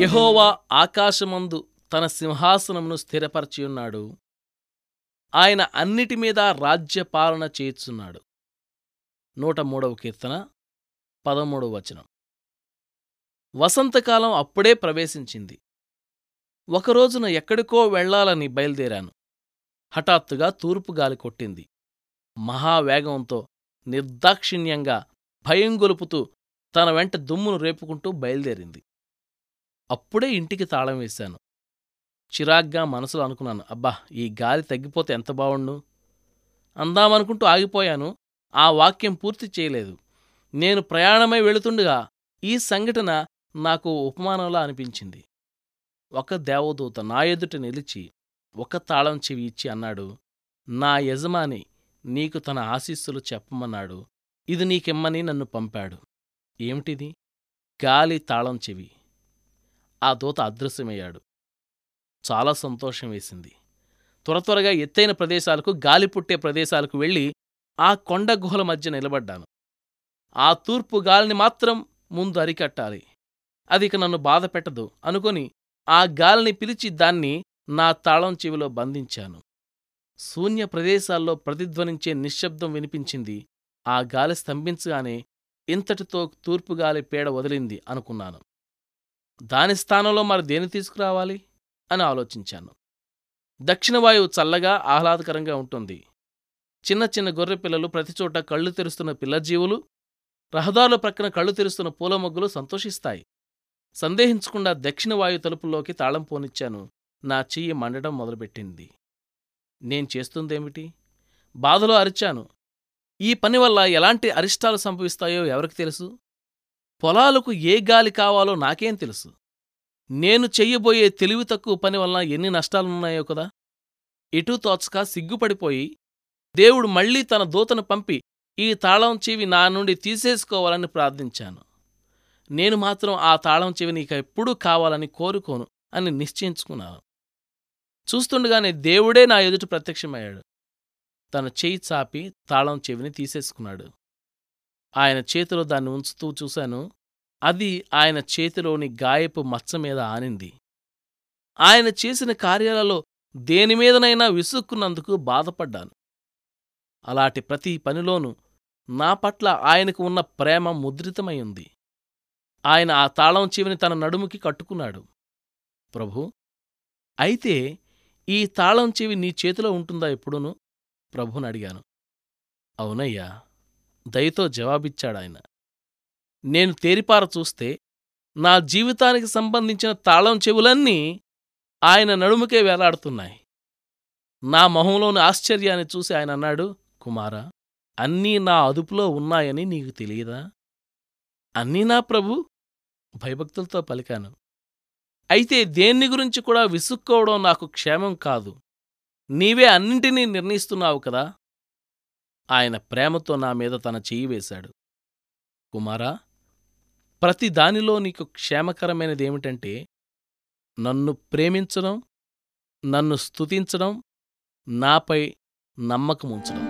యహోవా ఆకాశమందు తన సింహాసనమును స్థిరపరచియున్నాడు. ఆయన అన్నిటి మీద రాజ్యపాలన చేయుచున్నాడు. నూట మూడవ కీర్తన పదమూడవ వచనం. వసంతకాలం అప్పుడే ప్రవేశించింది. ఒకరోజున ఎక్కడికో వెళ్ళాలని బయలుదేరాను. హఠాత్తుగా తూర్పు గాలి కొట్టింది. మహావేగంతో నిర్దాక్షిణ్యంగా భయం గొలుపుతూ తన వెంట దుమ్మును రేపుకుంటూ బయలుదేరింది. అప్పుడే ఇంటికి తాళం వేశాను. చిరాగ్గా మనసులో అనుకున్నాను అబ్బా ఈ గాలి తగ్గిపోతే ఎంత బావుండు? అందామనుకుంటూ ఆగిపోయాను. ఆ వాక్యం పూర్తి చేయలేదు. నేను ప్రయాణమై వెళుతుండగా ఈ సంఘటన నాకు ఉపమానంలా అనిపించింది. ఒక దేవదూత నా ఎదుట నిలిచి ఒక తాళం చెవి ఇచ్చి అన్నాడు నా యజమాని నీకు తన ఆశీస్సులు చెప్పమన్నాడు. ఇది నీకిమ్మని నన్ను పంపాడు. ఏమిటిది? గాలి తాళం చెవి. ఆ దూత అదృశ్యమయ్యాడు. చాలా సంతోషం వేసింది. త్వర త్వరగా ఎత్తైన ప్రదేశాలకు గాలి పుట్టే ప్రదేశాలకు వెళ్ళి ఆ కొండ గుహల మధ్య నిలబడ్డాను. ఆ తూర్పు గాలిని మాత్రం ముందు అరికట్టాలి. అది ఇక నన్ను బాధ పెట్టదు ఆ గాలిని పిలిచి దాన్ని నా తాళం చెవిలో బంధించాను. శూన్య ప్రదేశాల్లో ప్రతిధ్వనించే నిశ్శబ్దం వినిపించింది. ఆ గాలి స్తంభించగానే ఇంతటితో తూర్పుగాలి పేడ వదిలింది అనుకున్నాను. దాని స్థానంలో మరి దేని తీసుకురావాలి? అని ఆలోచించాను. దక్షిణ వాయువు చల్లగా ఆహ్లాదకరంగా ఉంటుంది. చిన్న చిన్న గొర్రె పిల్లలు ప్రతిచోట కళ్ళు తెరుస్తున్న పిల్లజీవులు రహదారుల ప్రక్కన కళ్ళు తెరుస్తున్న పూల మొగ్గులు సంతోషిస్తాయి. సందేహించకుండా దక్షిణ వాయు తలుపుల్లోకి తాళం పోనిచ్చాను. నా చెయ్యి మండడం మొదలుపెట్టింది. నేను చేస్తుందేమిటి? బాధలో అరిచాను. ఈ పని వల్ల ఎలాంటి అరిష్టాలు సంభవిస్తాయో ఎవరికి తెలుసు? పొలాలకు ఏ గాలి కావాలో నాకేం తెలుసు. నేను చెయ్యబోయే తెలివి తక్కువ పని వలన ఎన్ని నష్టాలున్నాయో కదా. ఎటూ తోచక సిగ్గుపడిపోయి దేవుడు మళ్ళీ తన దూతను పంపి ఈ తాళం చెవి నా నుండి తీసేసుకోవాలని ప్రార్థించాను. నేను మాత్రం ఆ తాళం చెవిని ఇక ఎప్పుడూ కావాలని కోరుకోను అని నిశ్చయించుకున్నాను. చూస్తుండగానే దేవుడే నా ఎదుట ప్రత్యక్షమయ్యాడు. తన చెయ్యి చాపి తాళం చెవిని తీసేసుకున్నాడు. ఆయన చేతిలో దాన్ని ఉంచుతూ చూశాను. అది ఆయన చేతిలోని గాయపు మచ్చ మీద ఆనింది. ఆయన చేసిన కార్యాలలో దేనిమీదనైనా విసుక్కున్నందుకు బాధపడ్డాను. అలాంటి ప్రతి పనిలోనూ నా పట్ల ఆయనకు ఉన్న ప్రేమ ముద్రితమైంది ఆయన ఆ తాళం చెవిని తన నడుముకి కట్టుకున్నాడు. ప్రభు అయితే ఈ తాళం చెవి నీ చేతిలో ఉంటుందా ఎప్పుడూను? ప్రభుని అడిగాను అవునయ్యా. దయతో జవాబిచ్చాడాయన. నేను తేరిపార చూస్తే నా జీవితానికి సంబంధించిన తాళం చెవులన్నీ ఆయన నడుముకే వేలాడుతున్నాయి. నా మొహంలోని ఆశ్చర్యాన్ని చూసి ఆయన అన్నాడు కుమారా అన్నీ నా అదుపులో ఉన్నాయని నీకు తెలియదా? అన్నీ నా ప్రభు? భయభక్తులతో పలికాను. అయితే దేన్ని గురించి కూడా విసుక్కోవడం నాకు క్షేమం కాదు. నీవే అన్నింటినీ నిర్ణయిస్తున్నావు కదా? ఆయన ప్రేమతో నా మీద తన చెయ్యి వేశాడు. కుమారా ప్రతి దానిలో నీకు క్షేమకరమైనదేమిటంటే నన్ను ప్రేమించడం నన్ను స్తుతించడం నాపై నమ్మకముంచడం